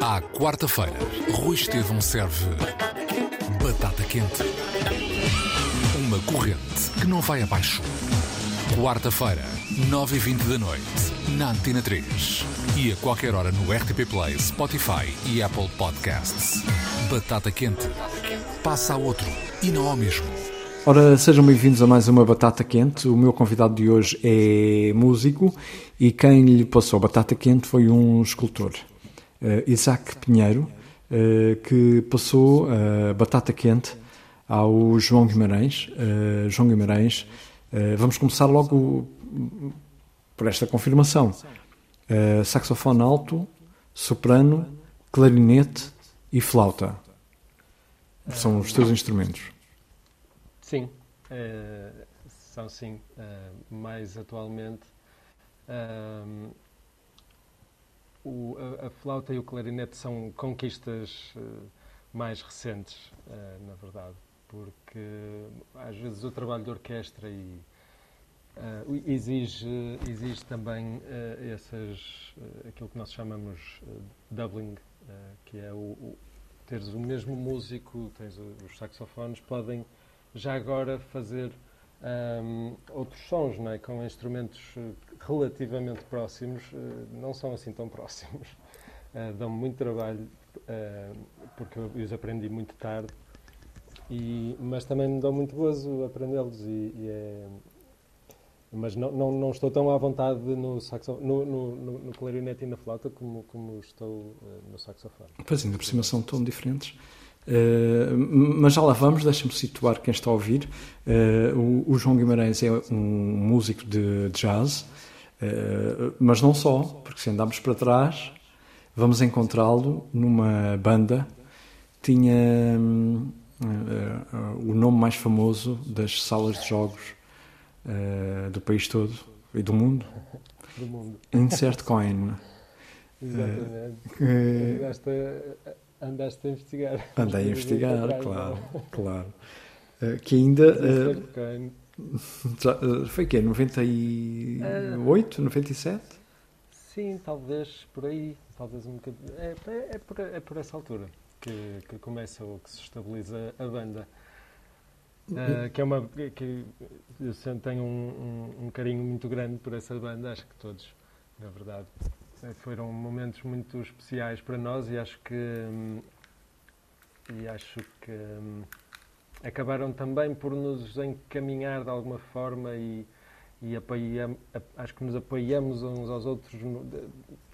À quarta-feira, Rui Estevão serve batata quente. Uma corrente que não vai abaixo. Quarta-feira, 9h20 da noite, na Antena 3. E a qualquer hora no RTP Play, Spotify e Apple Podcasts. Batata quente. Passa a outro e não ao mesmo. Ora, sejam bem-vindos a mais uma Batata Quente. O meu convidado de hoje é músico e quem lhe passou Batata Quente foi um escultor, uh, Isaac Pinheiro, uh, que passou a Batata Quente ao João Guimarães. João Guimarães, vamos começar logo por esta confirmação. saxofone alto, soprano, clarinete e flauta. São os teus instrumentos. Sim, uh, são sim. Uh, mais atualmente, uh, o, a, a, flauta e o clarinete são conquistas mais recentes, na verdade, porque às vezes o trabalho de orquestra e, exige, exige também essas, aquilo que nós chamamos doubling, que é o, o teres o mesmo músico, tens os saxofones, podem já agora fazer um, outros sons, não é? com instrumentos eh, relativamente próximos, uh, não são assim tão próximos. Uh, Dão-me muito trabalho, uh, porque eu os aprendi muito tarde, e, mas também me dão muito gozo aprendê-los. E, e é, mas não, não, não, estou tão à vontade no, saxo, no, no, no, no clarinete e na flauta como, como estou no saxofone. Pois ainda por cima são tão diferentes. Uh, mas já lá vamos, deixa-me situar quem está a ouvir. Uh, o, o, João Guimarães é um músico de, jazz, uh, mas não só, porque se andarmos para trás, vamos encontrá-lo numa banda que tinha o nome mais famoso das salas de jogos do país todo e do mundo. Do mundo. Insert Coin. Exatamente. Andaste a investigar. Andei a investigar, claro, claro. Uh, que ainda. Uh, foi que 98, uh, 97? Sim, talvez por aí. Talvez um bocadinho. É, é, é, por, é por essa altura que, que começa ou que se estabiliza a banda. Uh, que é uma que eu tenho um, um, um, carinho muito grande por essa banda acho que todos na verdade foram momentos muito especiais para nós e acho que hum, e acho que hum, acabaram também por nos encaminhar de alguma forma e, e apoiam, acho que nos apoiamos uns aos outros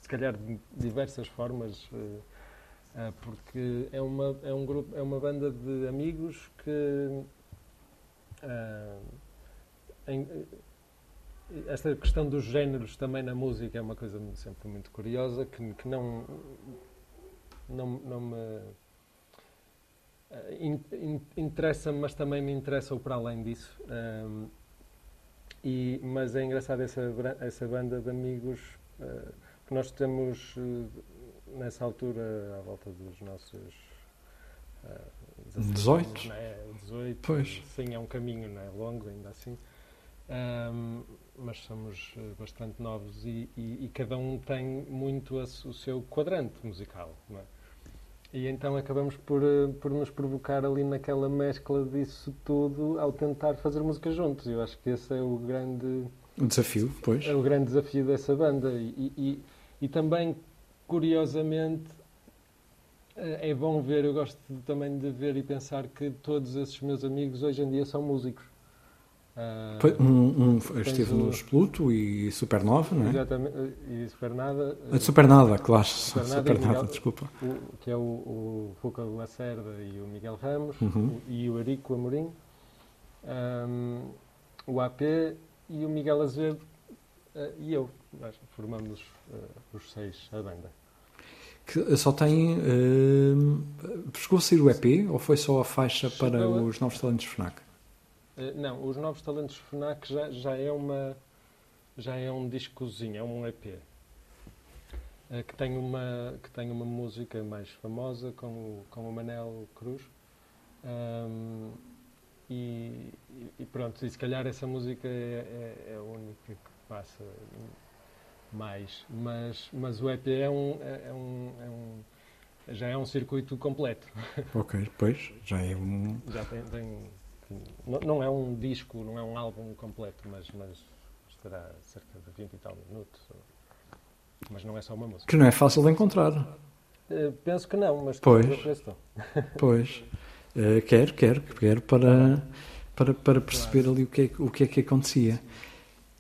se calhar de diversas formas uh, uh, porque é uma é um grupo é uma banda de amigos que uh, em, esta questão dos géneros também na música é uma coisa sempre muito curiosa que, que não, não, não me in, in, interessa-me, mas também me interessa o para além disso. Um, e, mas é engraçado essa, essa banda de amigos uh, que nós temos uh, nessa altura à volta dos nossos uh, 18. é? 18 pois. Sim, é um caminho não é? longo ainda assim. Um, mas somos eh, bastante novos e, e, e, cada um tem muito a, o seu quadrante musical. É? E então acabamos por, eh, por nos provocar ali naquela mescla disso tudo ao tentar fazer música juntos. Eu acho que esse é o grande. O desafio, pois. É o grande desafio dessa banda. E, e, e também, curiosamente, eh, é bom ver, eu gosto também de ver e pensar que todos esses meus amigos hoje em dia são músicos. Uh, um, um esteve o... nos Pluto e Supernova, não é? Exatamente, e Supernada. Uh, Supernada, claro, Supernada, Supernada Miguel, desculpa. O, que é o, o Fuca Lacerda e o Miguel Ramos, uhum. o, e o Arico Amorim, um, o AP e o Miguel Azevedo uh, e eu. Nós formamos os seis a banda. Que só tem. Uh, chegou a sair o EP ou foi só a faixa Chegou para a... os novos talentos FNAC? Eh, não, os Novos Talentos FNAC já, já é uma já é um discozinho, é um EP. Eh, que tem uma que tem uma música mais famosa com o, com o Manel Cruz. Um, e, e, pronto, e se calhar essa música é, é, é a única que passa mais. Mas, mas o EP é um, é, é um, é um já é um circuito completo. Ok, pois, já é um. Já tem, tem não, é um disco, não é um álbum completo, mas, mas estará cerca de 20 e tal minutos. Mas não é só uma música. Que não é fácil de encontrar. Uh, penso que não, mas pois, pois. Uh, quero, quero, quero para, para, para perceber claro. ali o que, é, o que é que acontecia.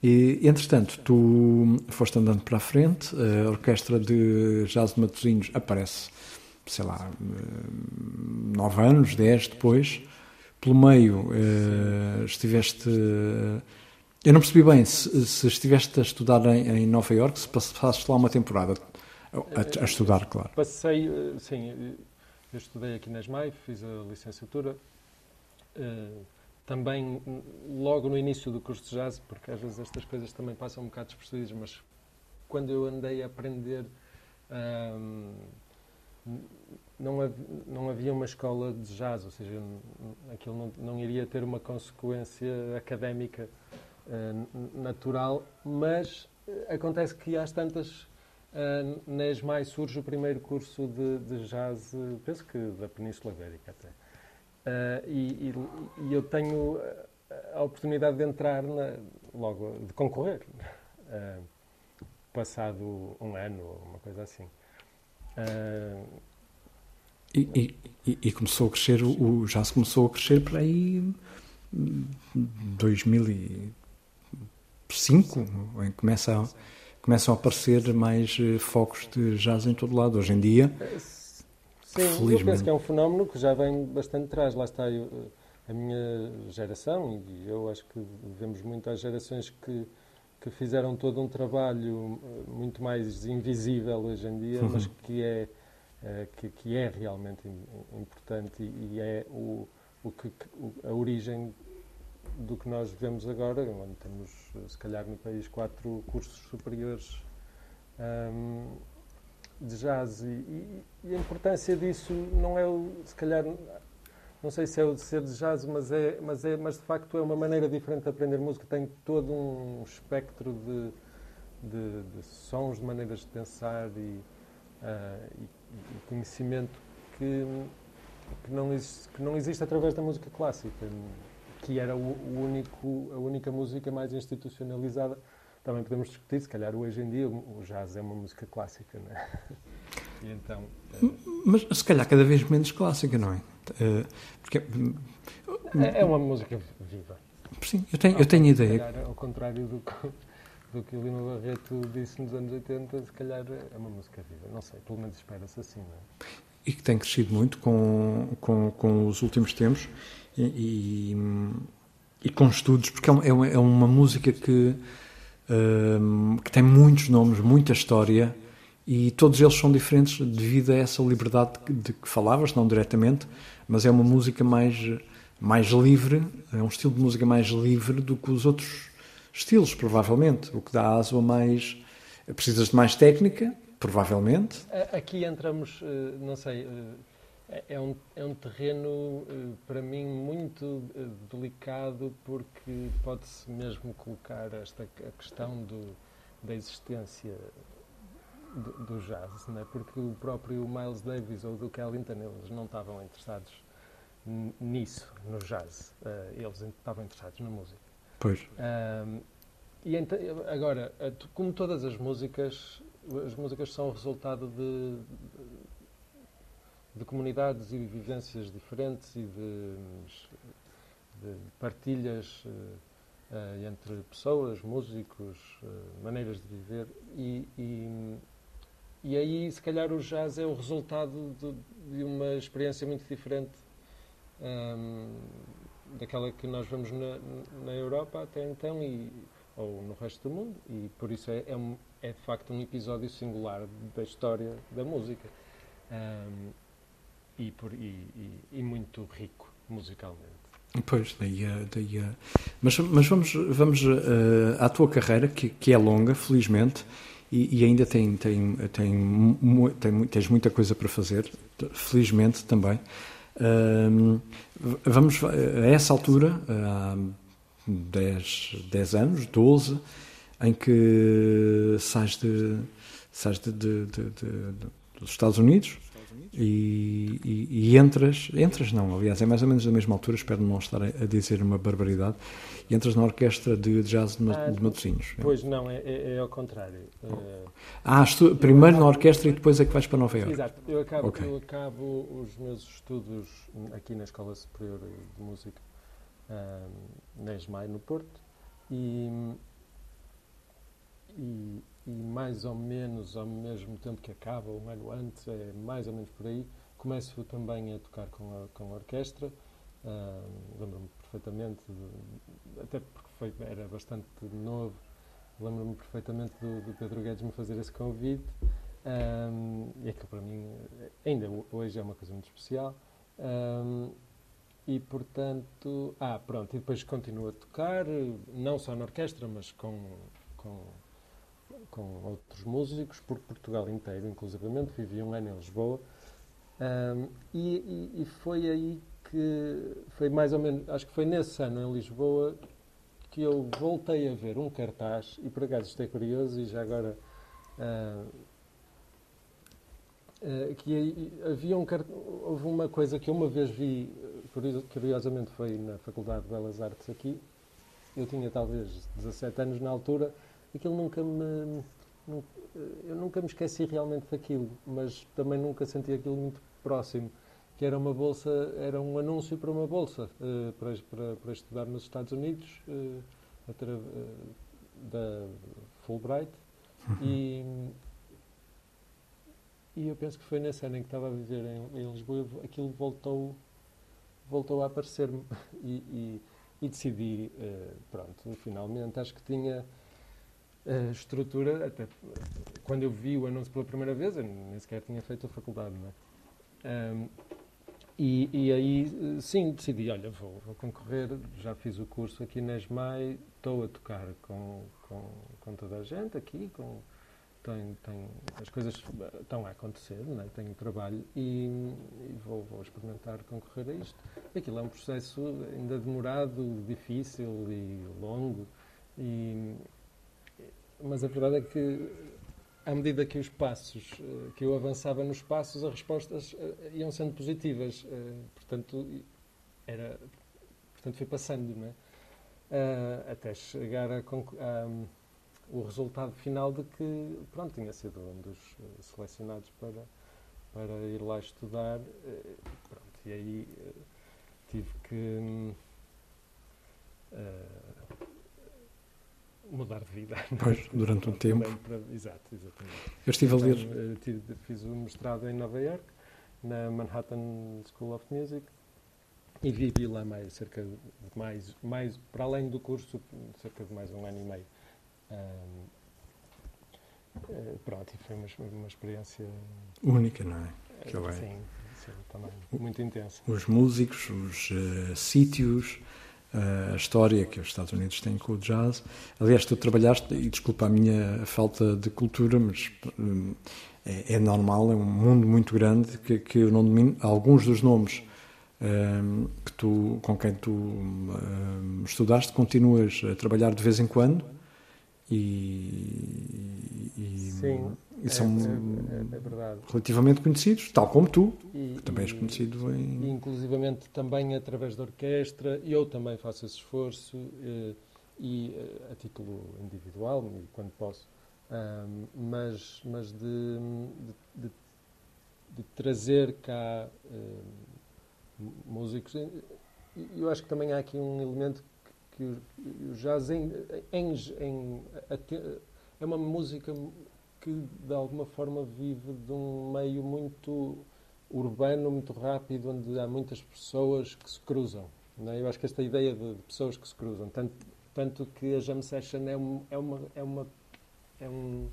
E, entretanto, tu foste andando para a frente, a orquestra de Jazz de Matosinhos aparece, sei lá, eh, nove anos, dez depois. Pelo meio, uh, estiveste. Eu não percebi bem se, se estiveste a estudar em, em Nova York, se passaste lá uma temporada a, a estudar, claro. Passei, sim, eu estudei aqui na ESMAI, fiz a licenciatura. Uh, também logo no início do curso de jazz, porque às vezes estas coisas também passam um bocado despercebidas, mas quando eu andei a aprender, hum, não, não havia uma escola de jazz, ou seja, aquilo não, não iria ter uma consequência académica uh, natural, mas eh, acontece que às tantas uh, nas mais surge o primeiro curso de, de jazz, penso que da Península Ibérica até. Uh, e, e, eu tenho a oportunidade de entrar na, logo, de concorrer, uh, passado um ano uma coisa assim. Uh, e, e, e, começou a crescer, o, já se começou a crescer para aí 2005, em que começa a, começam a aparecer mais focos de jazz em todo lado. Hoje em dia Sim, Felizmente. eu penso que é um fenómeno que já vem bastante atrás. Lá está eu, a minha geração, e eu acho que vemos muito às gerações que, que fizeram todo um trabalho eh, muito mais invisível hoje em dia, uhum. mas que é, é, que, que, é realmente importante e, e é o, o que, a origem do que nós vemos agora, onde temos, se calhar, no país quatro cursos superiores. Um, de jazz e, e, e, a importância disso não é o, se calhar não sei se é o de ser de jazz mas é mas é mas de facto é uma maneira diferente de aprender música tem todo um espectro de, de, de sons de maneiras de pensar e, uh, e, e conhecimento que, que não existe, que não existe através da música clássica que era o, o único a única música mais institucionalizada também podemos discutir, se calhar hoje em dia o jazz é uma música clássica, não é? E então, Mas se calhar cada vez menos clássica, não é? Eh, porque é, é uma música viva. Sim, eu tenho, eu tenho ideia. Calhar, ao contrário do que, do que o Lima Barreto disse nos anos 80, se calhar é uma música viva. Não sei, pelo menos espera-se assim, não é? E que tem crescido muito com, com, com os últimos tempos e, e, e com estudos, porque é uma, é uma música que que tem muitos nomes, muita história e todos eles são diferentes devido a essa liberdade de que falavas, não diretamente, mas é uma música mais, mais livre, é um estilo de música mais livre do que os outros estilos, provavelmente, o que dá aso a mais. Precisas de mais técnica, provavelmente. Aqui entramos, eh, não sei, eh, é, é um, é um terreno, eh, para mim, muito eh, delicado, porque pode-se mesmo colocar esta a questão do, da existência do, do jazz, é? porque o próprio Miles Davis ou do Ellington, eles não estavam interessados nisso, no jazz. Eles estavam interessados na música. Pois. Um, e então, agora, como todas as músicas, as músicas são resultado de, de comunidades e vivências diferentes e de, de partilhas uh, entre pessoas, músicos, uh, maneiras de viver. E, e, e, aí, se calhar, o jazz é o resultado de, de uma experiência muito diferente um, daquela que nós vemos na, na Europa até então e, ou no resto do mundo. E por isso é, é, um, é de facto um episódio singular da história da música. Um, e, por, e, e, e muito rico musicalmente. Pois, daí, daí mas, mas vamos, vamos uh, à tua carreira, que, que é longa, felizmente, e, e, ainda tem, tem, tem, tem, tens muita coisa para fazer, felizmente também. Vamos a essa altura, há 10, 10 anos, 12, em que sais, de, sais de, de, de, dos Estados Unidos e, e, e, entras, entras não, aliás, é mais ou menos da mesma altura, espero não estar a dizer uma barbaridade, e entras na orquestra de jazz de, ah, de Matosinhos. Pois não, é, é, é ao contrário. Ah, estu, primeiro na orquestra e depois é que vais para Nova Iorque. Exato, eu acabo, okay. eu acabo os meus estudos aqui na Escola Superior de Música, um, na ESMAI, no Porto, e, e, e, mais ou menos ao mesmo tempo que acaba, um ano antes, é mais ou menos por aí, começo também a tocar com a, com a orquestra. Uh, Lembro-me perfeitamente, de, até porque foi, era bastante novo, lembro-me perfeitamente do, do, Pedro Guedes me fazer esse convite. Um, e aquilo para mim, ainda hoje, é uma coisa muito especial. Um, e portanto, ah, pronto, e depois continuo a tocar, não só na orquestra, mas com, com, com outros músicos, por Portugal inteiro, inclusivamente, vivi um ano em Lisboa, um, e, e, foi aí que, foi mais ou menos, acho que foi nesse ano em Lisboa, que eu voltei a ver um cartaz, e por acaso estou curioso, e já agora... Uh, uh, que havia um houve uma coisa que eu uma vez vi curiosamente foi na Faculdade de Belas Artes aqui. Eu tinha talvez 17 anos na altura. Aquilo nunca me. Eu nunca me esqueci realmente daquilo, mas também nunca senti aquilo muito próximo. Que era uma bolsa, era um anúncio para uma bolsa uh, para, para, para, estudar nos Estados Unidos, uh, uh, da Fulbright. Uhum. E, e eu penso que foi nessa ano em que estava a viver em, em Lisboa, aquilo voltou voltou a aparecer-me e, e, e, decidi, pronto, finalmente acho que tinha uh, estrutura, até quando eu vi o anúncio pela primeira vez, eu nem sequer tinha feito a faculdade, é? Um, e, e, aí, sim, decidi, olha, vou, vou, concorrer, já fiz o curso aqui na ESMAI, estou a tocar com, com, com toda a gente aqui, com tem, as coisas estão a acontecer, é? tenho trabalho e, e vou, vou, experimentar concorrer a isto. Aquilo é um processo ainda demorado, difícil e longo, e, mas a verdade é que à medida que os passos, eh, que eu avançava nos passos, as respostas eh, iam sendo positivas. Eh, portanto, era, portanto foi passando, é? Até chegar a, a o resultado final de que, pronto, tinha sido um dos selecionados para, para ir lá estudar. Pronto, e aí tive que uh, mudar de vida. Pois, durante um tempo. Para, exato, exatamente. Eu estive a ler. Então, tive, fiz o um mestrado em Nova York, na Manhattan School of Music, e vivi lá mais cerca de mais, mais para além do curso, cerca de mais um ano e meio. Um, eh, pronto, e foi uma, uma experiência única, não é? Que é. Sim, sim, também muito intensa. Os músicos, os uh, sítios, a história que os Estados Unidos têm com o jazz. Aliás, tu trabalhaste, e desculpa a minha falta de cultura, mas um, é, é, normal, é um mundo muito grande que, que eu não domino. Alguns dos nomes um, que tu, com quem tu um, estudaste, continuas a trabalhar de vez em quando e, e, Sim, e são é, é, é, relativamente conhecidos, tal como tu, e, que também és conhecido em... E, inclusivamente também através da orquestra, eu também faço esse esforço, eh, e eh, a título individual, quando posso, mas, mas de, de, de, de trazer cá músicos. Eu acho que também há aqui um elemento que o, jazz em, em, em, é uma música que de alguma forma vive de um meio muito urbano, muito rápido, onde há muitas pessoas que se cruzam. É? Eu acho que esta ideia de, de, pessoas que se cruzam, tanto, tanto que a jam session é, um, é uma é uma é um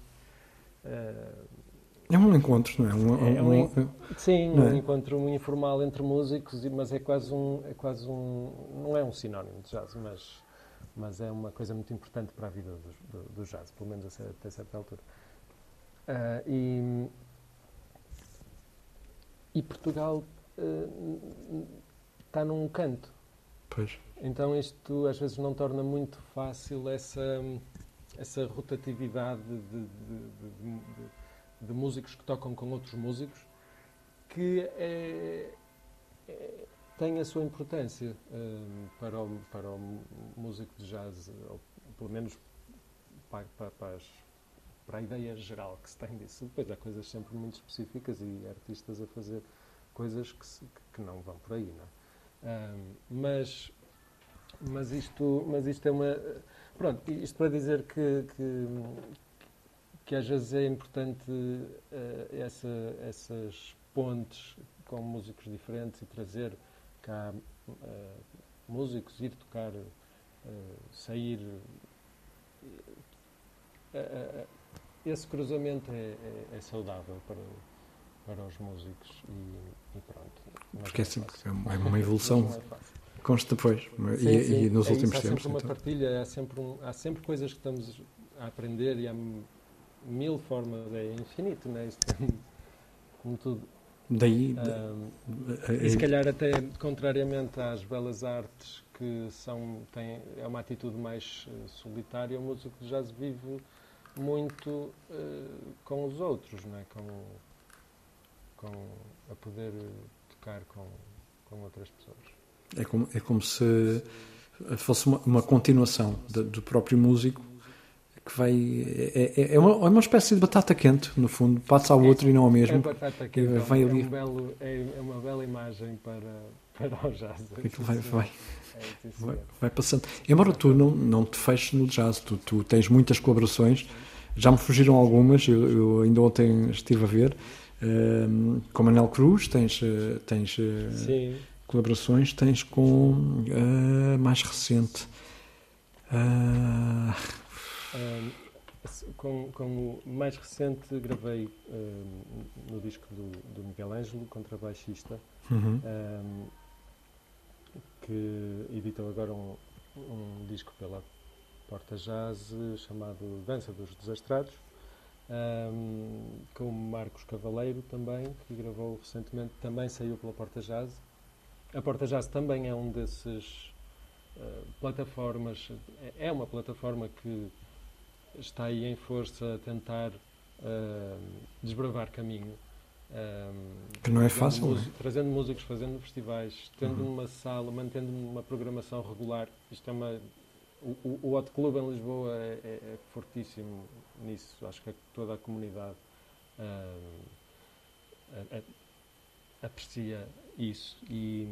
uh, é um encontro, não é? Um, é um, um, sim, um é? encontro informal entre músicos, mas é quase um, é quase um, não é um sinónimo de jazz, mas, mas é uma coisa muito importante para a vida do, do, do jazz, pelo menos até certa altura. Uh, e, e Portugal uh, está num canto. Pois. Então isto às vezes não torna muito fácil essa essa rotatividade de, de, de, músicos que tocam com outros músicos que é, é, tem a sua importância um, para, o, para o músico de jazz, ou pelo menos para, para, para, as, para, a ideia geral que se tem disso. Depois há coisas sempre muito específicas e artistas a fazer coisas que, se, que não vão por aí. Não é? mas, mas, isto, mas isto é uma. Pronto, isto para dizer que, que, que às vezes é importante uh, essa, essas pontes com músicos diferentes e trazer cá uh, músicos, ir tocar, uh, sair. Esse cruzamento é, é, é, saudável para, para os músicos e, e pronto. Porque é, é, sempre, é uma evolução. Consta depois. Sim, e, sim. e, nos é últimos isso, tempos. Há sempre uma então. partilha, há sempre, um, há sempre coisas que estamos a aprender e há mil formas, é infinito, não é? Isto, como tudo. Daí. Um, e se calhar até contrariamente às belas artes que são têm, é uma atitude mais uh, solitária, o músico de jazz vive muito uh, com os outros, não é? com, com a poder tocar com, com outras pessoas. É como, é como se fosse uma, uma continuação de, do próprio músico que vai. É, é, é, uma, é uma espécie de batata quente, no fundo, passa ao outro e não ao mesmo. É batata quente, vai é, ali... um belo, é, é uma bela imagem para, para o jazz. Vai, vai, vai, vai, passando. Embora tu não, não te feches no jazz, tu, tu tens muitas colaborações, já me fugiram algumas, eu, eu ainda ontem estive a ver. Um, com Manel Cruz, tens, eh, tens uh, colaborações, tens com uh, mais recente. Uh, um, com, com, o mais recente gravei um, no disco do, do Miguel Ângelo, contrabaixista, uhum. um, que editou agora um, um, disco pela Porta Jazz chamado Dança dos Desastrados, com Marcos Cavaleiro também, que gravou recentemente, também saiu pela Porta Jazz. A Porta Jazz também é um desses uh, plataformas, é, é uma plataforma que está aí em força a tentar uh, desbravar caminho. Uh, que não é fácil. Músico, é? Trazendo músicos, fazendo festivais, tendo uhum. uma sala, mantendo uma programação regular. Isto é uma. O, o Hot Club em Lisboa é, é, é fortíssimo nisso. Acho que toda a comunidade uh, aprecia isso. E,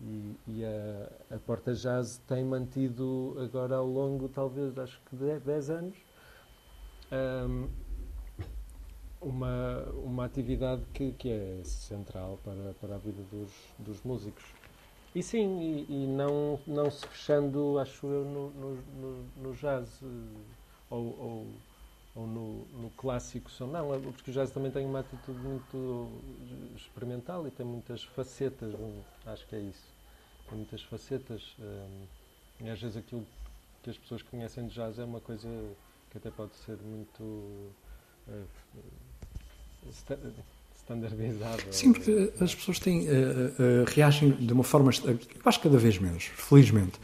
e, e a, a, Porta Jazz tem mantido agora ao longo, talvez, acho que 10 anos, um, uma, uma atividade que, que é central para, para a vida dos, dos músicos. E sim, e, e não, não se fechando, acho eu, no, no, no, jazz ou, ou, ou no, no, clássico som. Não, porque o jazz também tem uma atitude muito experimental e tem muitas facetas, acho que é isso. Tem muitas facetas. Um, e às vezes aquilo que as pessoas conhecem de jazz é uma coisa que até pode ser muito uh, standardizada. Sim, porque as pessoas têm, uh, uh, reagem de uma forma, eu acho cada vez menos, felizmente,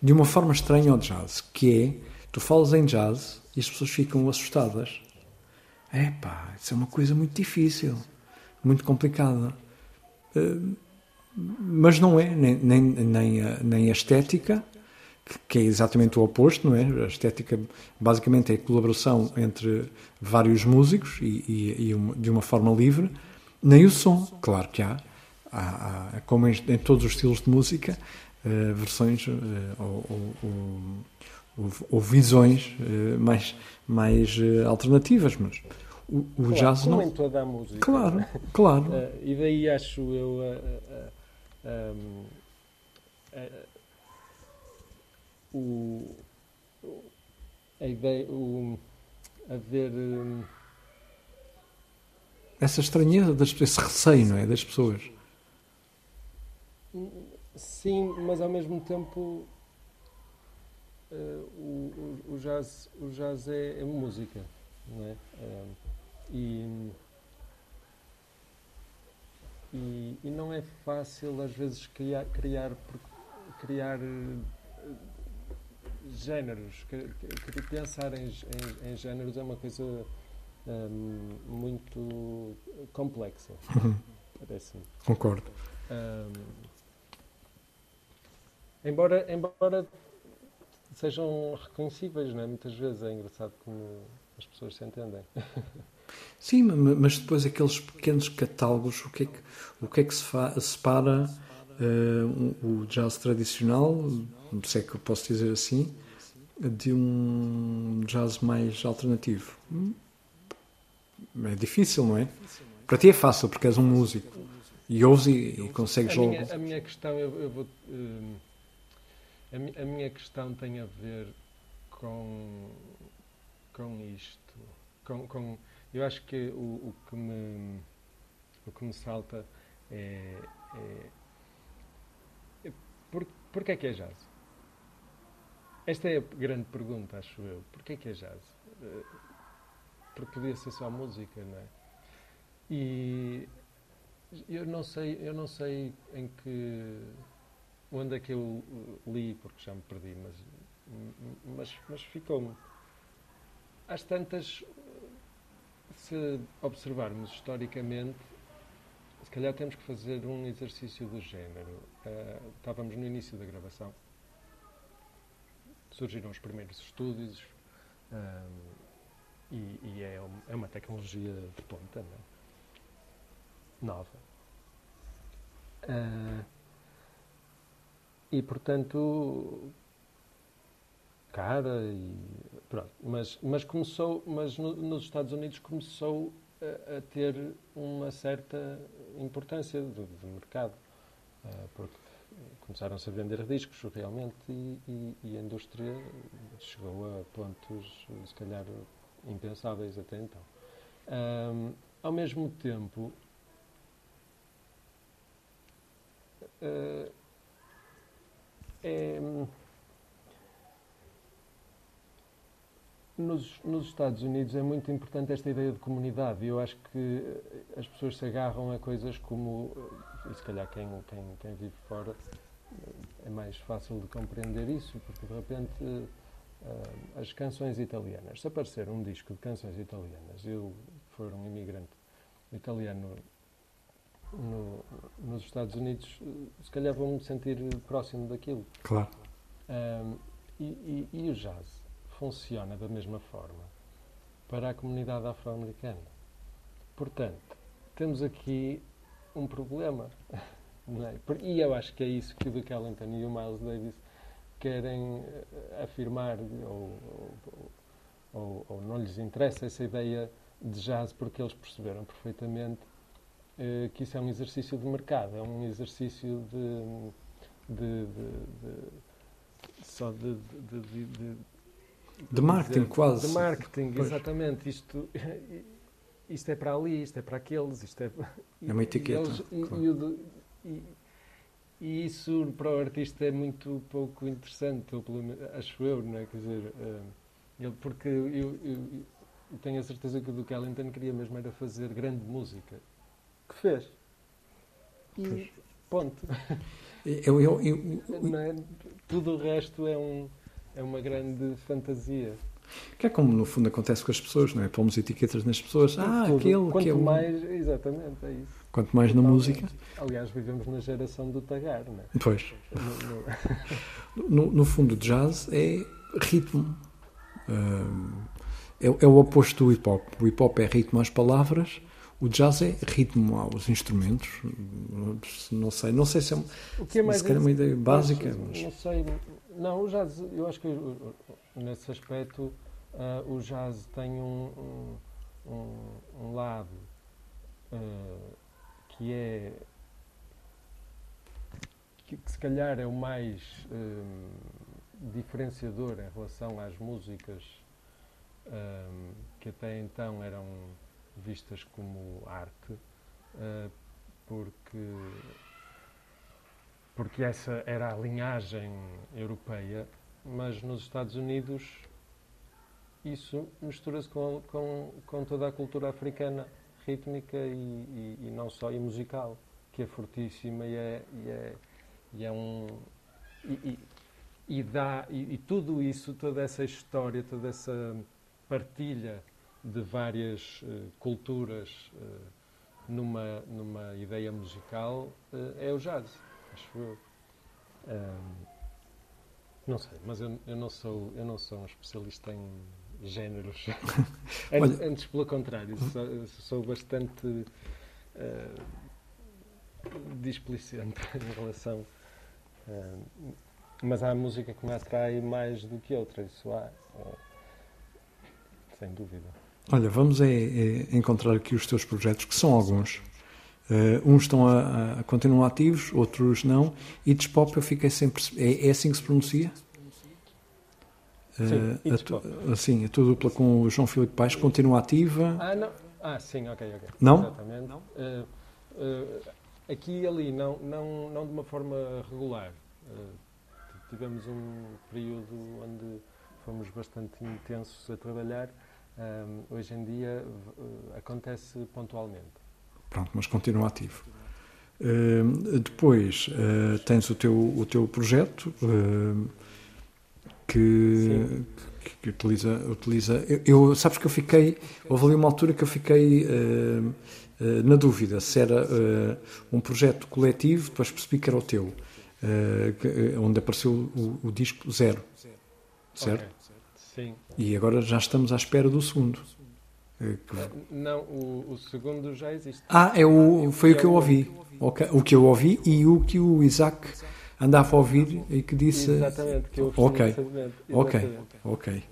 de uma forma estranha ao jazz, que é, tu falas em jazz e as pessoas ficam assustadas. É pá, isso é uma coisa muito difícil, muito complicada. Uh, mas não é, nem, nem, nem, a, nem a estética, que é exatamente o oposto, não é? A estética basicamente é a colaboração entre vários músicos e, e, e uma, de uma forma livre, nem o som, claro que há, há, há como em, em, todos os estilos de música, uh, versões uh, ou, ou, ou, ou, visões uh, mais, mais alternativas, mas o, o claro, jazz como não. em toda a música. Claro, claro. e daí acho eu um, o, a ideia, o, haver. Um, essa estranheza, das, esse receio, não é? Das pessoas. Sim, mas ao mesmo tempo uh, o, o, jazz, o jazz é, é música, não é? Uh, e, e, e, não é fácil às vezes criar, criar, criar géneros, que, que, que pensar em, em, em, géneros é uma coisa um, muito complexa. Uhum. Parece-me. Concordo. Um, embora, embora sejam reconhecíveis, não é? muitas vezes é engraçado como as pessoas se entendem. Sim, mas depois aqueles pequenos catálogos, o que é que, o que, é que se separa uh, o jazz tradicional, se é que eu posso dizer assim, de um jazz mais alternativo? É difícil, não é? Para ti é fácil, porque és um músico. E ouves e, e consegues a logo. Minha, a minha questão, eu, eu vou, uh, a, a, minha questão tem a ver com, com isto. Com, com, eu acho que o, o, que me, o que me salta é, é por, porquê é que é jazz? Esta é a grande pergunta, acho eu. Porquê é que é jazz? Porque podia ser só música, não é? E eu não sei, eu não sei em que onde é que eu li, porque já me perdi, mas mas, mas ficou-me. Às tantas, se observarmos historicamente, se calhar temos que fazer um exercício do género. Uh, estávamos no início da gravação. Surgiram os primeiros estúdios uh, e, e é, um, é, uma tecnologia de ponta, não é? nova. Uh, e, portanto, cara e pronto. Mas, mas começou, mas no, nos Estados Unidos começou a, a ter uma certa importância do, do mercado, uh, porque começaram-se a vender discos realmente e, e, e, a indústria chegou a pontos, se calhar, impensáveis até então. Um, ao mesmo tempo, uh, é, Nos, nos, Estados Unidos é muito importante esta ideia de comunidade e eu acho que eh, as pessoas se agarram a coisas como, eh, e se calhar quem, quem, quem vive fora eh, é mais fácil de compreender isso, porque de repente as canções italianas, se aparecer um disco de canções italianas, eu for um imigrante italiano no, nos Estados Unidos, se calhar vou-me sentir próximo daquilo. Claro. Um, e, e, e o jazz? funciona da mesma forma para a comunidade afro-americana. Portanto, temos aqui um problema. É? E eu acho que é isso que o Duke Ellington e o Miles Davis querem eh, afirmar, ou, ou, ou, ou, não lhes interessa essa ideia de jazz, porque eles perceberam perfeitamente eh, que isso é um exercício de mercado, é um exercício de. de, de, de só de, de marketing, dizer, quase. De marketing, pois. exatamente. Isto, isto é para ali, isto é para aqueles, isto é. É uma etiqueta. E, eles, claro. e, e, e, isso para o artista é muito pouco interessante, menos, acho eu, não é? Quer dizer, uh, ele, porque eu, eu, eu, tenho a certeza que o Duke Ellington queria mesmo era fazer grande música. Que fez. E ponto. Eu, eu, eu, é? Tudo o resto é um é uma grande fantasia. Que é como no fundo acontece com as pessoas, não é? Pomos etiquetas nas pessoas. Ah, Tudo. aquele Quanto que é um... mais, exatamente, é isso. Quanto mais na música. Aliás, vivemos na geração do tagar, não é? Pois. No, no... no, fundo, jazz é ritmo. É, é, o oposto do hip hop. O hip hop é ritmo às palavras, o jazz é ritmo aos instrumentos. Não sei, não sei se é, o que é mais se é uma ideia básica. Não, mas... não sei, não, o jazz, eu acho que nesse aspecto uh, o jazz tem um, um, um lado uh, que é que, que, se calhar é o mais um, diferenciador em relação às músicas que até então eram vistas como arte, uh, porque porque essa era a linhagem europeia, mas nos Estados Unidos isso mistura-se com, com, com, toda a cultura africana, rítmica e, e, e, não só, e musical, que é fortíssima e é, e é, e é um. E, e dá e, e, tudo isso, toda essa história, toda essa partilha de várias uh, culturas uh, numa numa ideia musical uh, é o jazz, acho eu. Um, não sei, mas eu, eu, não sou eu não sou um especialista em géneros. antes, antes, pelo contrário, sou, sou bastante displicente em relação mas há música que me atrai mais do que outra, isso há, é, sem dúvida. Olha, vamos é, é encontrar aqui os teus projetos, que são alguns. Uh, uns estão a, a, continuam ativos, outros não. E Pop eu fiquei sempre. É, é assim que se pronuncia? Sim, uh, a, tu, assim, a tua dupla com o João Filipe Paes continua ativa? Ah, não. Ah, sim, ok, ok. Não? Exatamente. Não? Uh, aqui e ali, não, não, não de uma forma regular tivemos um período onde fomos bastante intensos a trabalhar. Um, hoje em dia uh, acontece pontualmente. Pronto, mas continua ativo. Uh, depois uh, tens o teu, o teu projeto que, que, que, utiliza. utiliza eu, eu, Sabes que eu fiquei. Houve ali uma altura que eu fiquei na dúvida se era um projeto coletivo, depois percebi que era o teu. Uh, onde apareceu o, o, disco zero, certo? Okay. Sim. E agora já estamos à espera do segundo. Que... Não, o, o, segundo já existe. Ah, é o, foi o que eu ouvi. Okay. O que eu ouvi e o que o Isaac andava a ouvir e que disse. Exatamente, que eu Ok, ok, ok.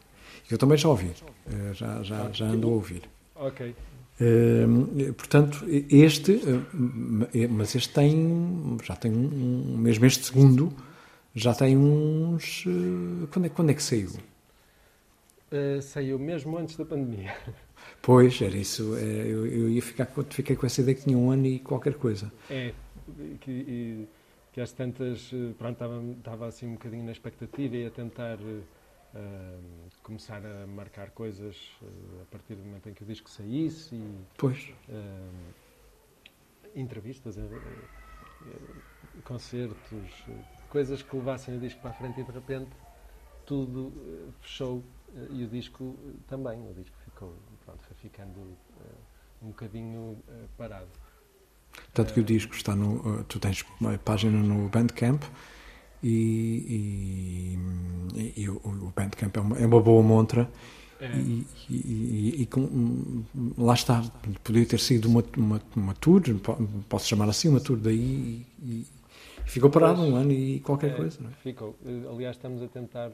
Eu também já ouvi, já, já, já ando a ouvir. Ok. Uh, portanto, este, mas este tem, já tem um, mesmo este segundo, já tem uns. Quando, é, quando é que saiu? Saiu mesmo antes da pandemia. Pois, era isso. É, eu, eu, ia ficar, fiquei com essa ideia que tinha um ano e qualquer coisa. É, que, e, que às tantas, pronto, estava, estava assim um bocadinho na expectativa e a tentar começar a marcar coisas uh, a partir do momento em que o disco saísse e pois. Uh, entrevistas, uh, concertos, coisas que levassem o disco para a frente e de repente tudo fechou e o disco também, o disco ficou, pronto, foi ficando um bocadinho parado. Tanto que o disco está no. Tu tens uma página no Bandcamp e, e, e o, Bandcamp é uma, é uma boa montra é. E, e, e, com, lá está, podia ter sido uma, uma, uma, tour, posso chamar assim, uma tour daí e, ficou parado um ano e qualquer é, coisa. Não é? Ficou. Aliás, estamos a tentar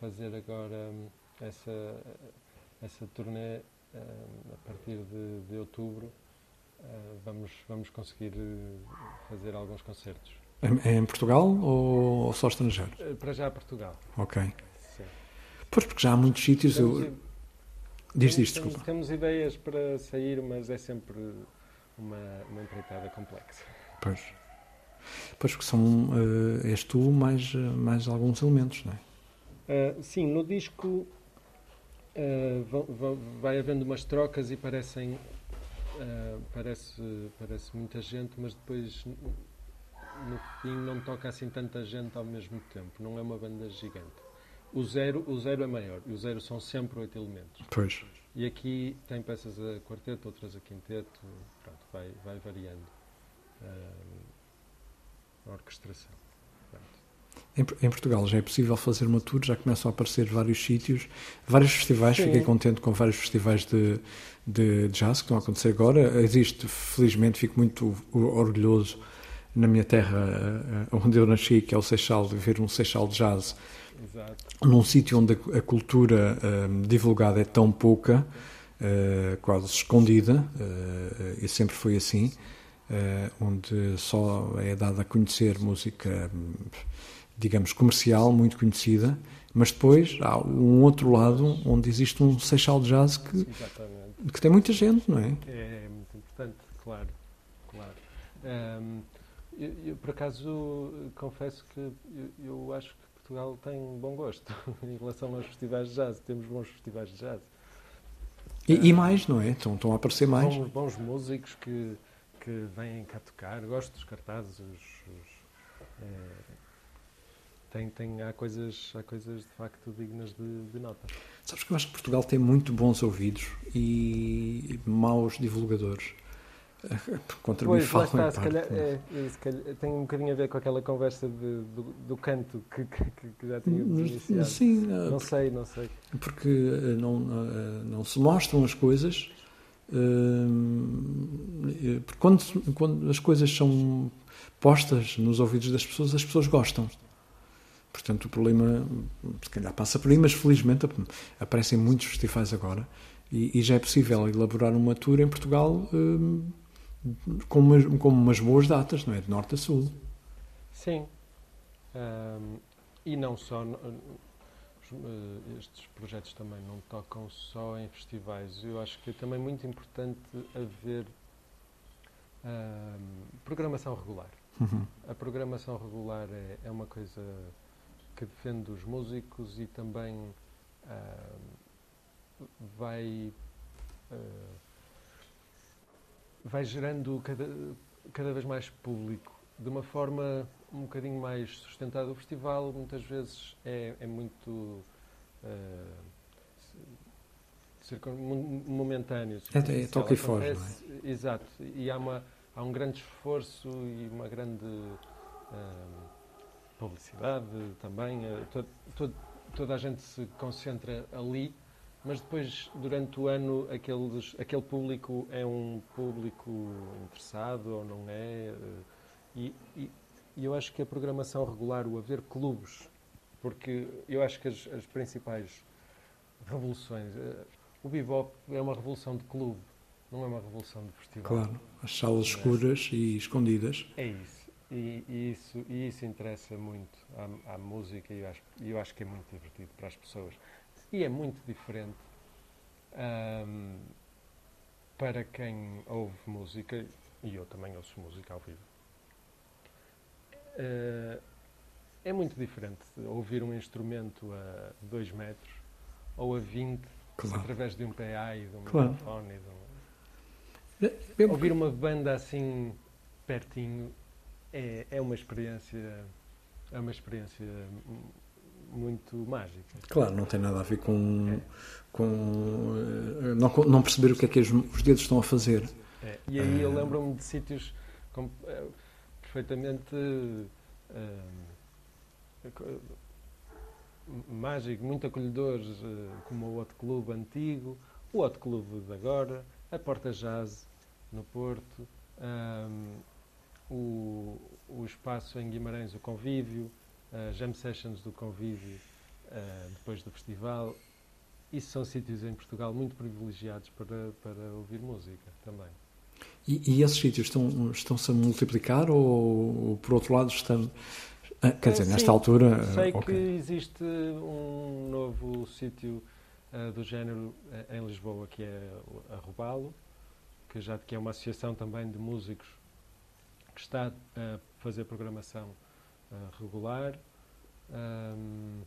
fazer agora hum, essa, essa turnê uh, a partir de, de outubro. Uh, vamos, vamos conseguir fazer alguns concertos. É em Portugal ou só estrangeiro? Eh, para já Portugal. Ok. Sim. Pois, porque já há muitos sítios. Eu... Diz isto, desculpa. Temos ideias para sair, mas é sempre uma, uma empreitada complexa. Pois. Pois, porque são. Uh, és tu mais, mais alguns elementos, não é? Uh, sim, no disco uh, vai havendo umas trocas e parecem. parece, parece muita gente, mas depois no fim não toca assim tanta gente ao mesmo tempo, não é uma banda gigante. O zero, o zero é maior, e o zero são sempre oito elementos. Pois. E aqui tem peças a quarteto, outras a quinteto, pronto, vai, vai variando uh, a orquestração. Em, Portugal já é possível fazer uma tour, já começam a aparecer vários sítios, vários festivais. Sim. Fiquei contente com vários festivais de, de, jazz que estão a acontecer agora. Existe, felizmente, fico muito orgulhoso na minha terra eh, eh, onde eu nasci, que é o Seixal, de ver um Seixal de jazz, Exato. num sítio onde a cultura uh, divulgada é tão pouca, uh, quase escondida, uh, e sempre foi assim, onde só é dada a conhecer música, digamos, comercial, muito conhecida, mas depois há um outro lado onde existe um Seixal de jazz que, que tem muita gente, não é? É, muito importante, claro. claro. Um, eu, eu, por acaso, confesso que eu, eu, acho que Portugal tem bom gosto em relação aos festivais de jazz. Temos bons festivais de jazz. E, e mais, não é? Estão, estão a aparecer mais. Bons, bons músicos que, que vêm cá tocar. Gosto dos cartazes. Os, os, é, tem, tem, há, coisas, há coisas de facto dignas de, de nota. Sabes que eu acho que Portugal tem muito bons ouvidos e maus divulgadores. Contra pois, mim falam está, se calhar, é, é, se calhar, tem um bocadinho a ver com aquela conversa de, do, do, canto que, que, que já tínhamos iniciado. Sim, não sei, não sei. Porque eh, não, eh, não se mostram as coisas. Porque quando, quando as coisas são postas nos ouvidos das pessoas, as pessoas gostam. Portanto, o problema, se calhar passa por aí, mas felizmente aparecem muitos festivais agora e, e já é possível elaborar uma tour em Portugal com umas, com umas boas datas, não é? De norte a sul. Sim. Um, e não só. Eh, estes projetos também não tocam só em festivais. Eu acho que é também muito importante haver um, programação regular. Uhum. A programação regular é, é, uma coisa que defende os músicos e também uh, vai. Uh, vai gerando cada, cada vez mais público de uma forma um bocadinho mais sustentada. O festival muitas vezes é, é muito uh, momentâneo. É, é toque e foge, é? Exato. E há, uma, há um grande esforço e uma grande uh, publicidade também. Todo, todo, toda a gente se concentra ali mas depois, durante o ano, aqueles, aquele público é um público interessado ou não é? Eh, e, e, e, eu acho que a programação regular, o haver clubes, porque eu acho que as, as principais revoluções. Eh, o bebop é uma revolução de clube, não é uma revolução de festival. Claro, as salas escuras e escondidas. É isso. E, e, isso, e isso interessa muito à, à música e eu, acho, eu acho que é muito divertido para as pessoas. E é muito diferente um, para quem ouve música, e eu também ouço música ao vivo. Uh, é muito diferente ouvir um instrumento a 2 metros ou a 20 claro. através de um PA e de um claro. microfone. Um... Ouvir uma banda assim pertinho é, é uma experiência é uma experiência muito mágica. Claro, não tem nada a ver com, com eh, não, não, perceber o que é que os, os dedos estão a fazer. É. E aí eu eh, lembro-me de sítios com, é, perfeitamente mágicos, muito acolhedores, como o Hot Club antigo, o Hot Club de agora, a Porta Jazz no Porto, um, o, o espaço em Guimarães, o Convívio, uh, jam sessions do convívio uh, depois do festival. Isso são sítios em Portugal muito privilegiados para, para ouvir música também. E, e esses sítios estão, estão-se a multiplicar ou, ou, por outro lado, estão. Ah, quer dizer, nesta altura. Sei okay. que existe um novo sítio uh, do género em Lisboa, que é a Robalo, que já que é uma associação também de músicos que está a fazer programação regular. Um,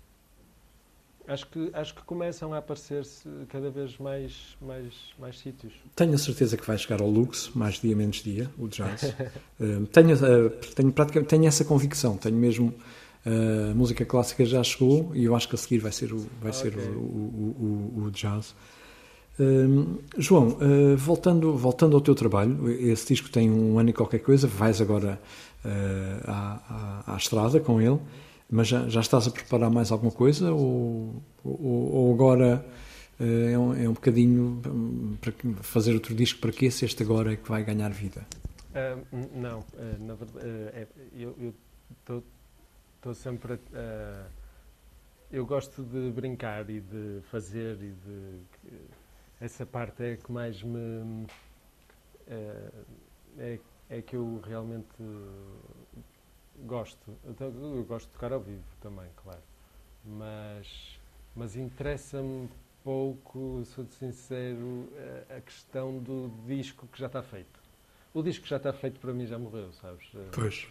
acho, que, acho que começam a aparecer-se cada vez mais, mais, mais sítios. Tenho a certeza que vai chegar ao Lux, mais dia menos dia, o jazz. uh, tenho, uh, tenho, praticamente, tenho essa convicção, tenho mesmo. Uh, a música clássica já chegou e eu acho que a seguir vai ser o, vai ser o, o, o, o jazz. Uh, João, uh, voltando, voltando ao teu trabalho, esse disco tem um ano e qualquer coisa, vais agora uh, à, à, à, estrada com ele, mas já, já, estás a preparar mais alguma coisa ou, ou, ou agora é um, é, um, bocadinho hum, para fazer outro disco para que esse este agora é que vai ganhar vida? não, na verdade, é, eu estou sempre a. eu gosto de brincar e de fazer e de essa parte é que mais me. É, é, é que eu realmente gosto. Então, eu gosto de tocar ao vivo também, claro. Mas, mas interessa-me pouco, sou sincero, a, a questão do disco que já está feito. O disco que já está feito para mim já morreu, sabes? Pois.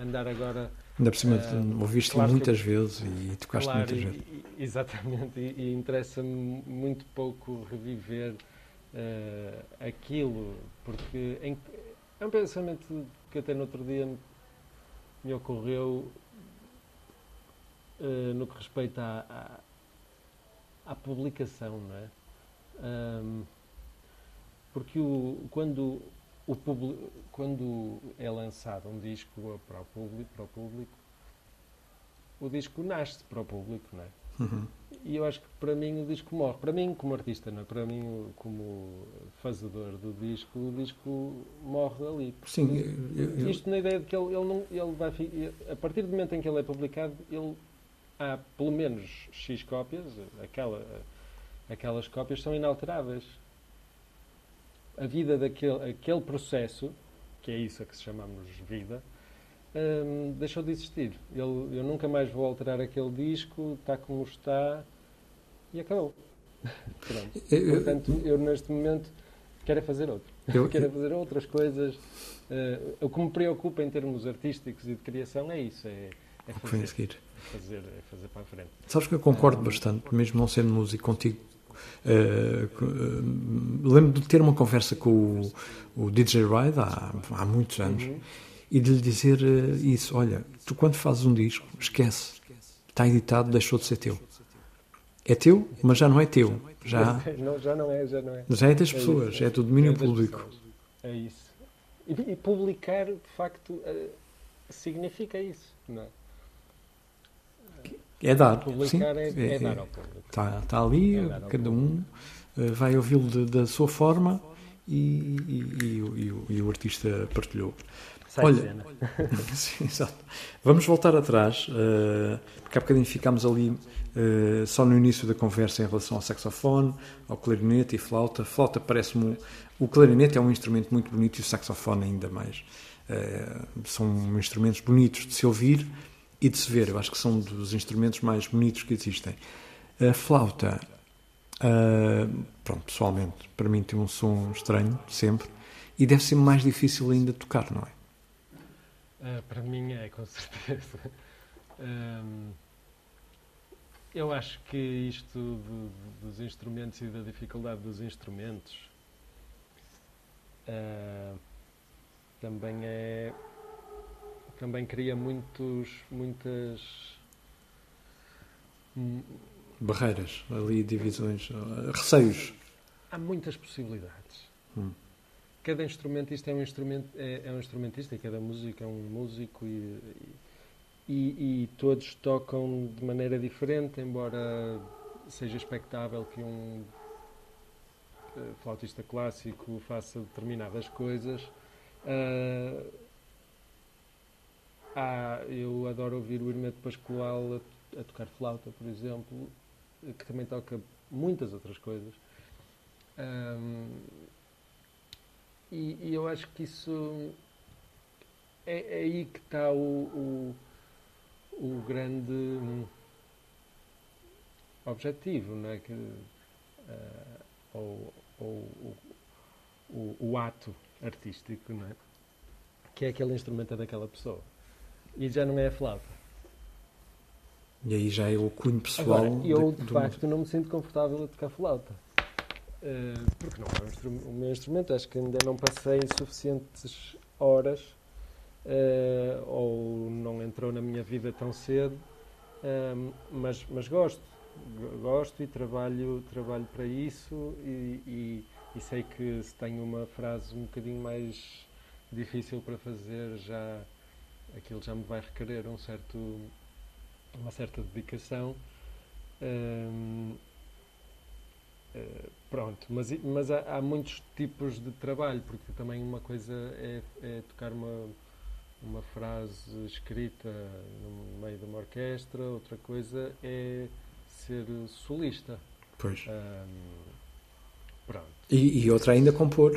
Andar agora. Ainda por cima, uh, ouviste claro muitas eu, vezes e tocaste claro, muitas vezes. Exatamente, e, e interessa-me muito pouco reviver uh, aquilo, porque em, é um pensamento que até no outro dia me, me ocorreu. uh, no que respeita à, à, à publicação, não é? Um, porque o, quando, o publico, quando é lançado um disco para o público, para o público o disco nasce para o público, não é? Uhum. E eu acho que para mim o disco morre. Para mim, como artista, não é? Para mim, como fazedor do disco, o disco morre ali. Sim. Eu, eu... Isto na ideia de que ele, ele, não, ele vai. A partir do momento em que ele é publicado, ele há pelo menos X cópias, aquela, aquelas cópias são inalteráveis. A vida daquele aquele processo, que é isso a que chamamos vida, hum, deixou de existir. Ele, eu nunca mais vou alterar aquele disco, está como está e acabou. Pronto. Eu, Portanto, eu neste momento quero é fazer outro. Eu, quero é fazer outras coisas. Uh, o que me preocupa em termos artísticos e de criação é isso, é, é fazer, é fazer, é fazer para a frente. Sabes que eu concordo um, bastante, mesmo não sendo músico contigo. Uh, lembro de ter uma conversa com o, o DJ Ride há, há muitos anos. Uhum e de lhe dizer uh, isso: olha, tu quando fazes um disco, esquece, está editado, deixou de ser teu. É teu, mas já não é teu. Já, não, já não é, já não é. Já é das é pessoas, isso, é, do domínio é público. Pessoas. É isso. E, e, publicar, de facto, significa isso, não é? É dar. Publicar sim, é, é, é, dar ao público. Está, está ali, é cada um uh, vai ouvi-lo da sua forma e, e, e, e, o artista partilhou. Sai Olha, sim, exato. Vamos voltar atrás, uh, porque há bocadinho ficámos ali uh, só no início da conversa em relação ao saxofone, ao clarinete e flauta. Flauta parece-me. O clarinete é um instrumento muito bonito e o saxofone ainda mais. Uh, são instrumentos bonitos de se ouvir e de se ver. Eu acho que são dos instrumentos mais bonitos que existem. A flauta, pronto, pessoalmente, para mim tem um som estranho, sempre, e deve ser mais difícil ainda tocar, não é? Uh, para mim é, com certeza. Um, eu acho que isto do, dos instrumentos e da dificuldade dos instrumentos uh, também é também cria muitos muitas barreiras ali divisões receios. há muitas possibilidades. Hum. Cada instrumentista é um, instrumento, é, é um instrumentista e cada músico é um músico e, e, e, todos tocam de maneira diferente, embora seja expectável que um uh, flautista clássico faça determinadas coisas. Uh, ah, eu adoro ouvir o Hermeto Pascoal a, a, tocar flauta, por exemplo, que também toca muitas outras coisas. Um, e, e, eu acho que isso é, é aí que está o, o, o, grande objetivo, não é? Que, uh, ou, ou o, o, ato artístico, não é? Que é aquele instrumento daquela pessoa. E já não é a flauta. E aí já é o cunho pessoal. Agora, eu, de, de facto, não me sinto confortável a tocar flauta. Eh, porque não é o meu instrumento, acho que ainda não passei suficientes horas uh, ou não entrou na minha vida tão cedo, uh, mas, mas gosto, gosto e trabalho, trabalho para isso e, e, e, sei que se tenho uma frase um bocadinho mais difícil para fazer, já aquilo já me vai requerer um certo, uma certa dedicação. Uh, pronto, mas, mas há, há, muitos tipos de trabalho, porque também uma coisa é, é, tocar uma, uma frase escrita no meio de uma orquestra, outra coisa é ser solista. Pois. Um, pronto. E, e, outra ainda compor.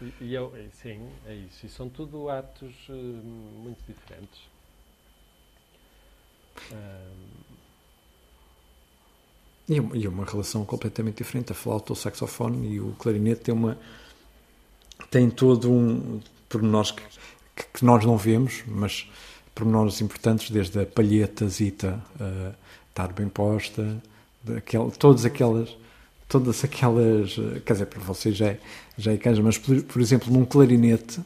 E, e eu, sim, é isso. E são tudo atos uh, muito diferentes. Um, e uma relação completamente diferente. A flauta, o saxofone e o clarinete têm uma têm todo um pormenores que, que, nós não vemos, mas pormenores importantes, desde a palhetazita uh, estar bem posta, daquela, todas aquelas todas aquelas, quer dizer, para vocês já é, já é canja, mas por, por exemplo, num clarinete,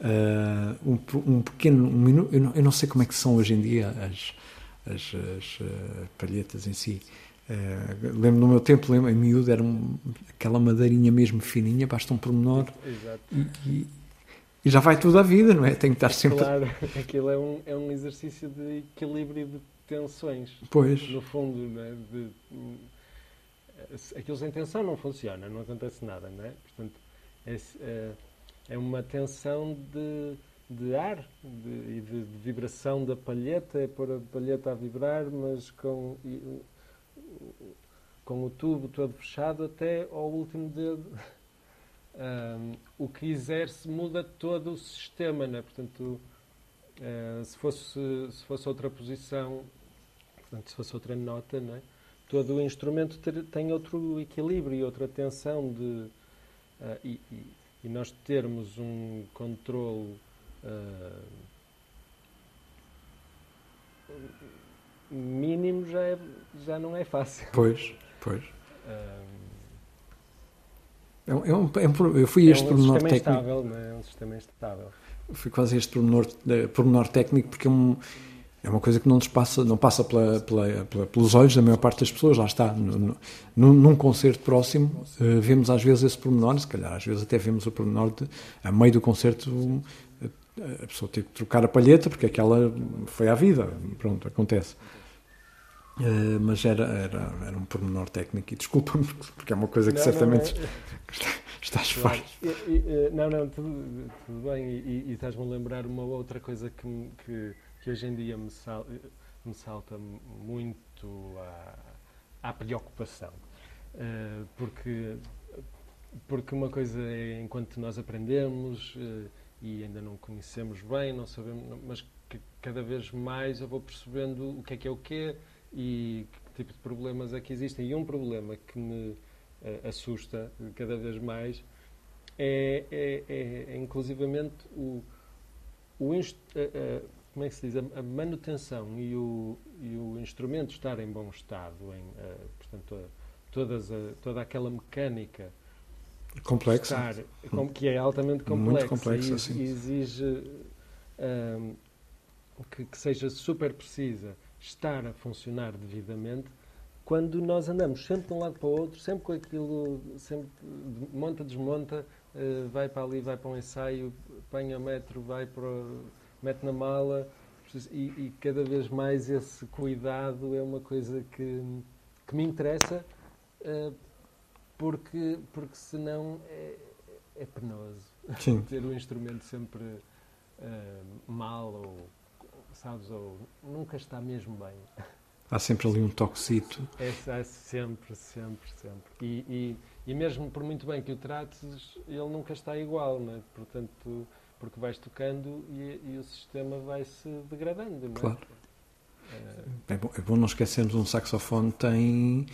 uh, um, um, pequeno um eu não, eu não sei como é que são hoje em dia as, as, as uh, palhetas em si. Uh, lembro no meu tempo, lembro, em miúdo, era um, aquela madeirinha mesmo fininha, basta um pormenor e, e, e, já vai tudo à vida, não é? Tem que estar sempre. Claro, aquilo é um, é um exercício de equilíbrio de tensões. Pois. No fundo, não é? De, aquilo sem tensão não funciona, não acontece nada, não é? Portanto, é, é, é uma tensão de, de ar e de, de, vibração da palheta, é pôr a palheta a vibrar, mas com, com o tubo todo fechado até ao último dedo. Um, o que exerce muda todo o sistema, não é? Portanto, uh, se, fosse, se fosse outra posição, portanto, se fosse outra nota, não é? Todo o instrumento ter, tem outro equilíbrio e outra tensão de, uh, e, e, e, nós termos um controle uh, mínimo já, é, já não é fácil. Pois, pois. Uh, é um, é um, é eu fui é este um pormenor técnico. É? é um sistema instável. Fui quase este pormenor, pormenor técnico porque é um é uma coisa que não passa, não passa pela, pela, pela, pelos olhos da maior parte das pessoas, lá está. No, no, num concerto próximo, uh, vemos às vezes esse pormenor, se calhar às vezes até vemos o pormenor de, a meio do concerto, uh, a pessoa ter que trocar a palheta, porque aquela foi à vida, pronto, acontece. Uh, mas era, era, era um pormenor técnico, e desculpa-me, porque é uma coisa que não, certamente não, é... estás claro. Não, não, tudo, tudo bem, e, e estás-me a lembrar uma outra coisa que, que que hoje em dia me, sal, me salta muito à, à preocupação. Uh, porque, porque uma coisa é enquanto nós aprendemos uh, e ainda não conhecemos bem, não sabemos, mas que cada vez mais eu vou percebendo o que é que é o quê e que tipo de problemas é que existem. E um problema que me uh, assusta cada vez mais é, é, é, é inclusivamente o, o como é que se diz, a, manutenção e o, e o instrumento estar em bom estado, em, uh, portanto, todas a, toda aquela mecânica complexa, estar, que é altamente complexa, Muito complexa e, sim. exige uh, que, que seja super precisa, estar a funcionar devidamente, quando nós andamos sempre de um lado para o outro, sempre com aquilo, sempre monta, desmonta, uh, vai para ali, vai para um ensaio, apanha metro, vai para mete na mala e, e, cada vez mais esse cuidado é uma coisa que, que me interessa uh, porque, porque senão é, é penoso Sim. ter o instrumento sempre uh, mal ou sabes ou nunca está mesmo bem há sempre ali um toquecito é, é sempre sempre sempre e, e, e mesmo por muito bem que o trates ele nunca está igual né? portanto porque vais tocando e, e o sistema vai se degradando. É? Claro. É... É, bom, é bom não esquecermos um saxofone tem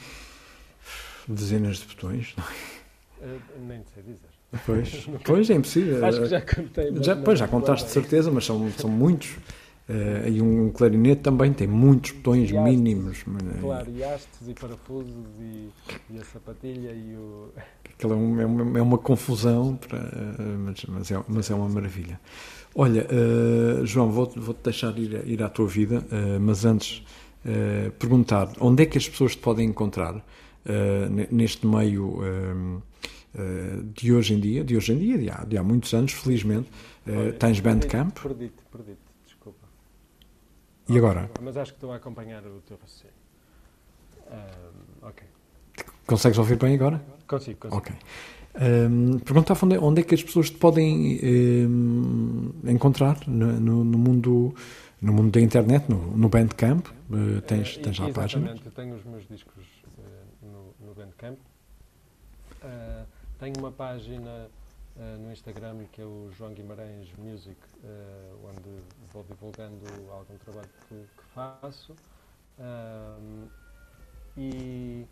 dezenas de botões, não é? Uh, nem sei dizer. Pois, pois é impossível. Acho que já contei. Já, pois, já contaste de certeza, mas são, são muitos. Uh, e um clarinete também tem muitos botões e mínimos. Claro, e hastes e parafusos e, e a sapatilha e o. Aquilo é, um, é, uma, é uma confusão, para, mas, mas, é, mas é uma maravilha. Olha, uh, João, vou-te vou deixar ir, ir à tua vida, uh, mas antes perguntar onde é que as pessoas te podem encontrar neste meio de hoje em dia, de hoje em dia, de há, de há muitos anos, felizmente. Olha, tens Bandcamp? Perdi-te, perdi-te. E agora? Mas acho que estou a acompanhar o teu raciocínio. Um, ok. Consegues ouvir bem agora? Consigo, consigo. Ok. Um, perguntava onde, onde, é que as pessoas te podem um, encontrar no, no, no, mundo no mundo da internet, no, no Bandcamp. Uh, tens, tens lá a página? Exatamente, eu tenho os meus discos uh, no, no Bandcamp. Uh, tenho uma página uh, no Instagram, que é o João Guimarães Music, uh, onde vou divulgando algum trabalho que, que faço. Um, e,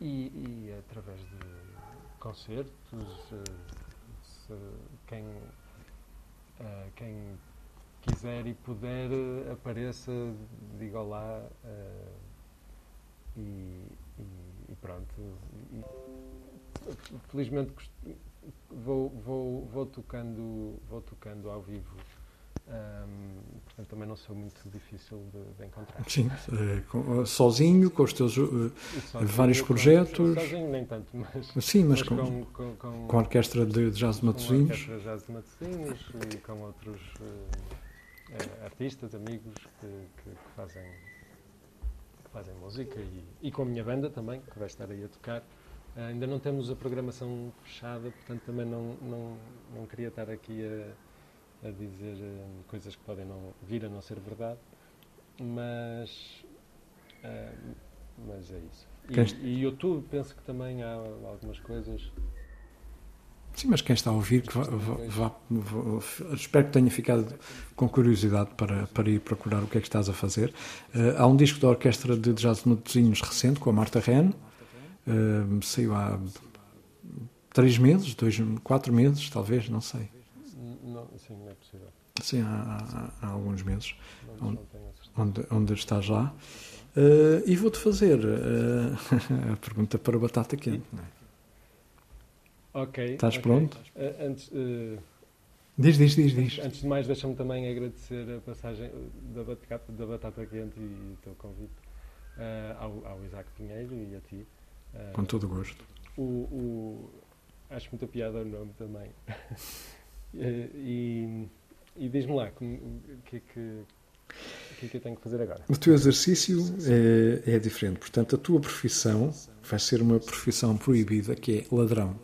e, e, através de concertos, se, quem, quem quiser e puder, apareça, diga lá. E, e, e, pronto. E, felizmente vou, vou, vou, tocando, vou tocando ao vivo Ahm, portanto, também não sou muito difícil de, de encontrar. Sim, eh, com- sozinho, com os teus. eh, sozinho, vários com- projetos. Sozinho nem tanto, mas, sim, mas mas com, com, com, com, a orquestra de de jazz de com a Matosinhos. orquestra Jazz de Matosinhos e com outros eh, eh, artistas, amigos que, que- que fazem, que fazem música e, e com a minha banda também, que vai estar aí a tocar. Eh, ainda não temos a programação fechada, portanto também não, não, não queria estar aqui a, a dizer eh, coisas que podem não, vir a não ser verdade, mas, eh, mas é isso. E, e YouTube penso que também há algumas coisas Sim, mas quem está a ouvir, que vá, vá- vá- espero que tenha ficado com curiosidade para, para ir procurar o que é que estás a fazer. Eh, há um disco da Orquestra de Jazz Matosinhos recente, com a Marta Ren, saiu há três meses, dois, quatro meses, talvez, não sei. Não, sim, não é possível. Sim, há, há- há alguns meses, Onde- onde, onde estás lá. Eh, e vou-te fazer eh, a pergunta para a batata quente. não é? Ok. Estás ok. pronto? Eh, antes, Diz, diz, diz, diz. antes de mais, deixa-me também agradecer a passagem da batata, da batata quente e o teu convite ao, ao Isaac Pinheiro e a ti. Com todo o gosto. o, o- acho muita piada o nome também. Eh, e e diz-me lá, o que é que, o que é que eu tenho que fazer agora? O teu exercício é, é diferente. Portanto, a tua profissão vai ser uma profissão proibida, que é ladrão.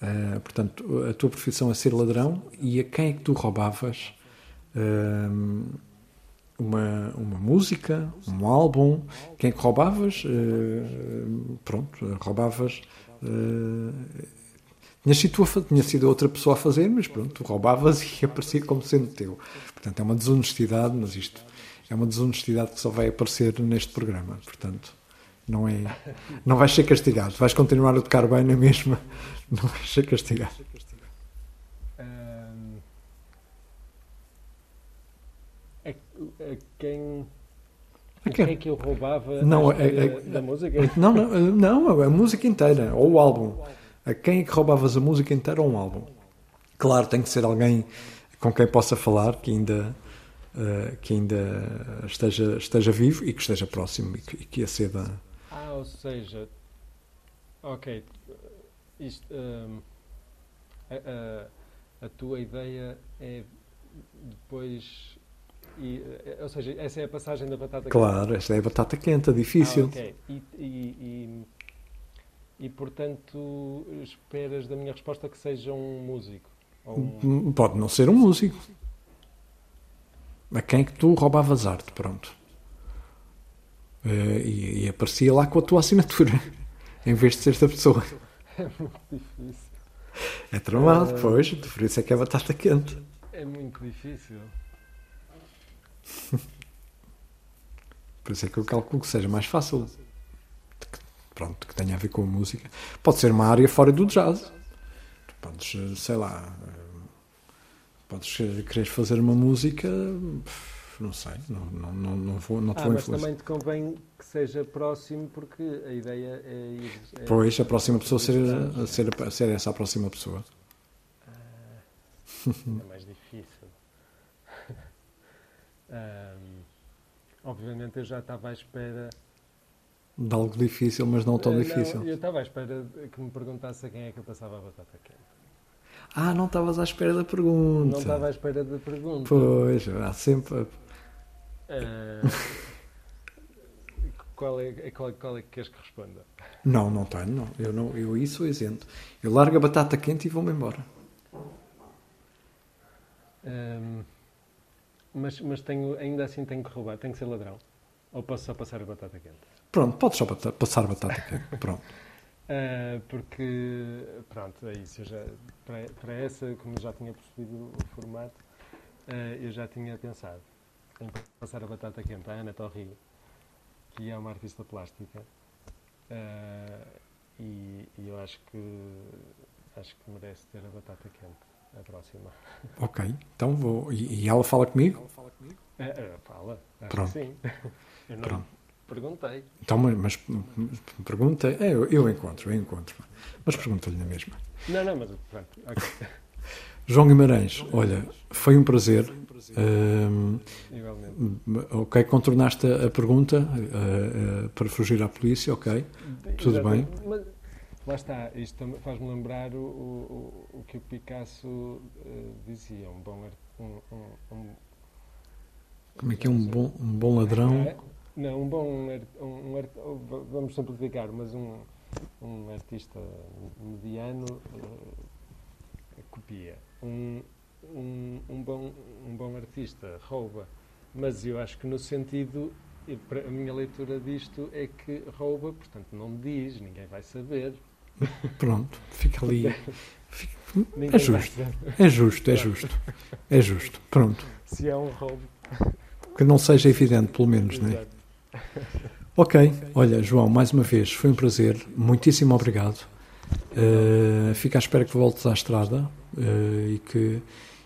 Ah, portanto, a tua profissão é ser ladrão e a quem é que tu roubavas ahm, uma, uma música, um álbum? Quem que roubavas? Ah, pronto, roubavas. tinhas sido, tinha sido outra pessoa a fazer, mas pronto, roubavas e aparecia como sendo teu. Portanto, é uma desonestidade, mas isto é uma desonestidade que só vai aparecer neste programa. Portanto, não é. Não vais ser castigado. Vais continuar a tocar bem na mesma. Não vais ser castigado. A, a quem. A a quem? quem é que eu roubava Não, a é- é- da música? Não, não, não, a música inteira, ou o álbum. A quem é que roubavas a música inteira ou um álbum? Claro, tem que ser alguém com quem possa falar, que ainda, eh, que ainda esteja, esteja vivo e que esteja próximo e que, e que aceda. Ah, ou seja, ok, isto, hum, a, a- a tua ideia é depois, e, eh, ou seja, essa é a passagem da batata Claro, esta é a batata quente, quente. difícil. Ah, ok, e, e, e, e, portanto esperas da minha resposta que seja um músico? Um, Pode não ser um músico. A quem é que tu roubavas arte, pronto. Eh, E, e aparecia lá com a tua assinatura, em vez de ser esta pessoa. é muito difícil. É tramado, Eh, pois, por isso é que é batata quente. É muito difícil. Por isso é que eu calculo que seja mais fácil. Que- Pronto, que tenha a ver com a música. Pode ser uma área fora do jazz. Tu podes, sei lá, podes querer fazer uma música, não sei, não, não, não, não vou, não te Ah, vou mas influenciar. também te convém que seja próximo porque a ideia é ir. é- Pois, a próxima pessoa ser, ser, ser essa a próxima pessoa. Ah, é mais. Obviamente eu já estava à espera. De algo difícil, mas não tão Ah, difícil. eu estava à espera que me perguntasse a quem é que eu passava a batata quente. Ah, não estavas à espera da pergunta. Não estava à espera da pergunta. Pois, há sempre. Ah, qual, é, qual, qual é que queres que responda? Não, não tenho, não. Eu, não, eu isso isento. Eu largo a batata quente e vou-me embora. Ahm, mas mas tenho, ainda assim tenho que roubar, tenho que ser ladrão. Ou posso só passar a batata quente? Pronto, podes só bata- passar a batata quente. Pronto. Ah, porque, pronto, é isso. Já, para, para essa, como eu já tinha percebido o formato, ah, eu já tinha pensado em passar a batata quente à Ana Torri, que é uma artista plástica, ah, e, e eu acho que, acho que merece ter a batata quente, a próxima. Ok, então vou. E, e ela fala comigo? Ah, fala, acho Pronto. que sim. Eu não Pronto. perguntei. Então, mas, mas pergunta. É, eu, eu encontro, eu encontro. Mas pergunta-lhe na mesma. Não, não, mas pronto. ok. João Guimarães, olha, foi um prazer. Uh, Igualmente. ok, contornaste a, a pergunta uh, uh, para fugir à polícia, ok, tudo Exatamente. bem. Mas, lá está, isto faz-me lembrar o, o, o que o Picasso eh, dizia, um bom... Um, um, um, Como é que é um bom, um bom ladrão? É, Não, um bom. Um, vamos simplificar, mas um, um artista mediano eh, copia. Um, um, um, bom, um bom artista rouba. Mas eu acho que no sentido. A minha leitura disto é que rouba, portanto não diz, ninguém vai saber. Pronto, fica ali. Ninguém É justo. É justo, é justo. É justo. Pronto. Se é um roubo. Que não seja evidente, pelo menos, não é? Exato. Ok, olha, João, mais uma vez, foi um prazer. Muitíssimo obrigado. Uh, fico à espera que voltes à estrada uh, e, que,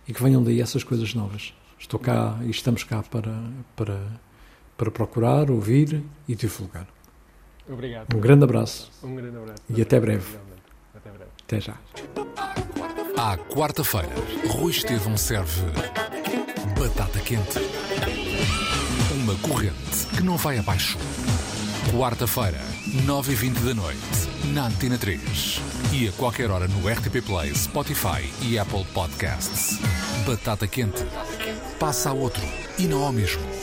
e que venham daí essas coisas novas. Estou cá e estamos cá para, para, para procurar, ouvir e divulgar. Obrigado. Um grande abraço. Um grande abraço. E até breve. Realmente. Até breve. Até já. À quarta-feira, Rui Estevão serve batata quente. Uma corrente que não vai abaixo. Quarta-feira, 9h20 da noite, na Antena 3. E a qualquer hora no RTP Play, Spotify e Apple Podcasts. Batata quente. Passa a outro e não ao mesmo.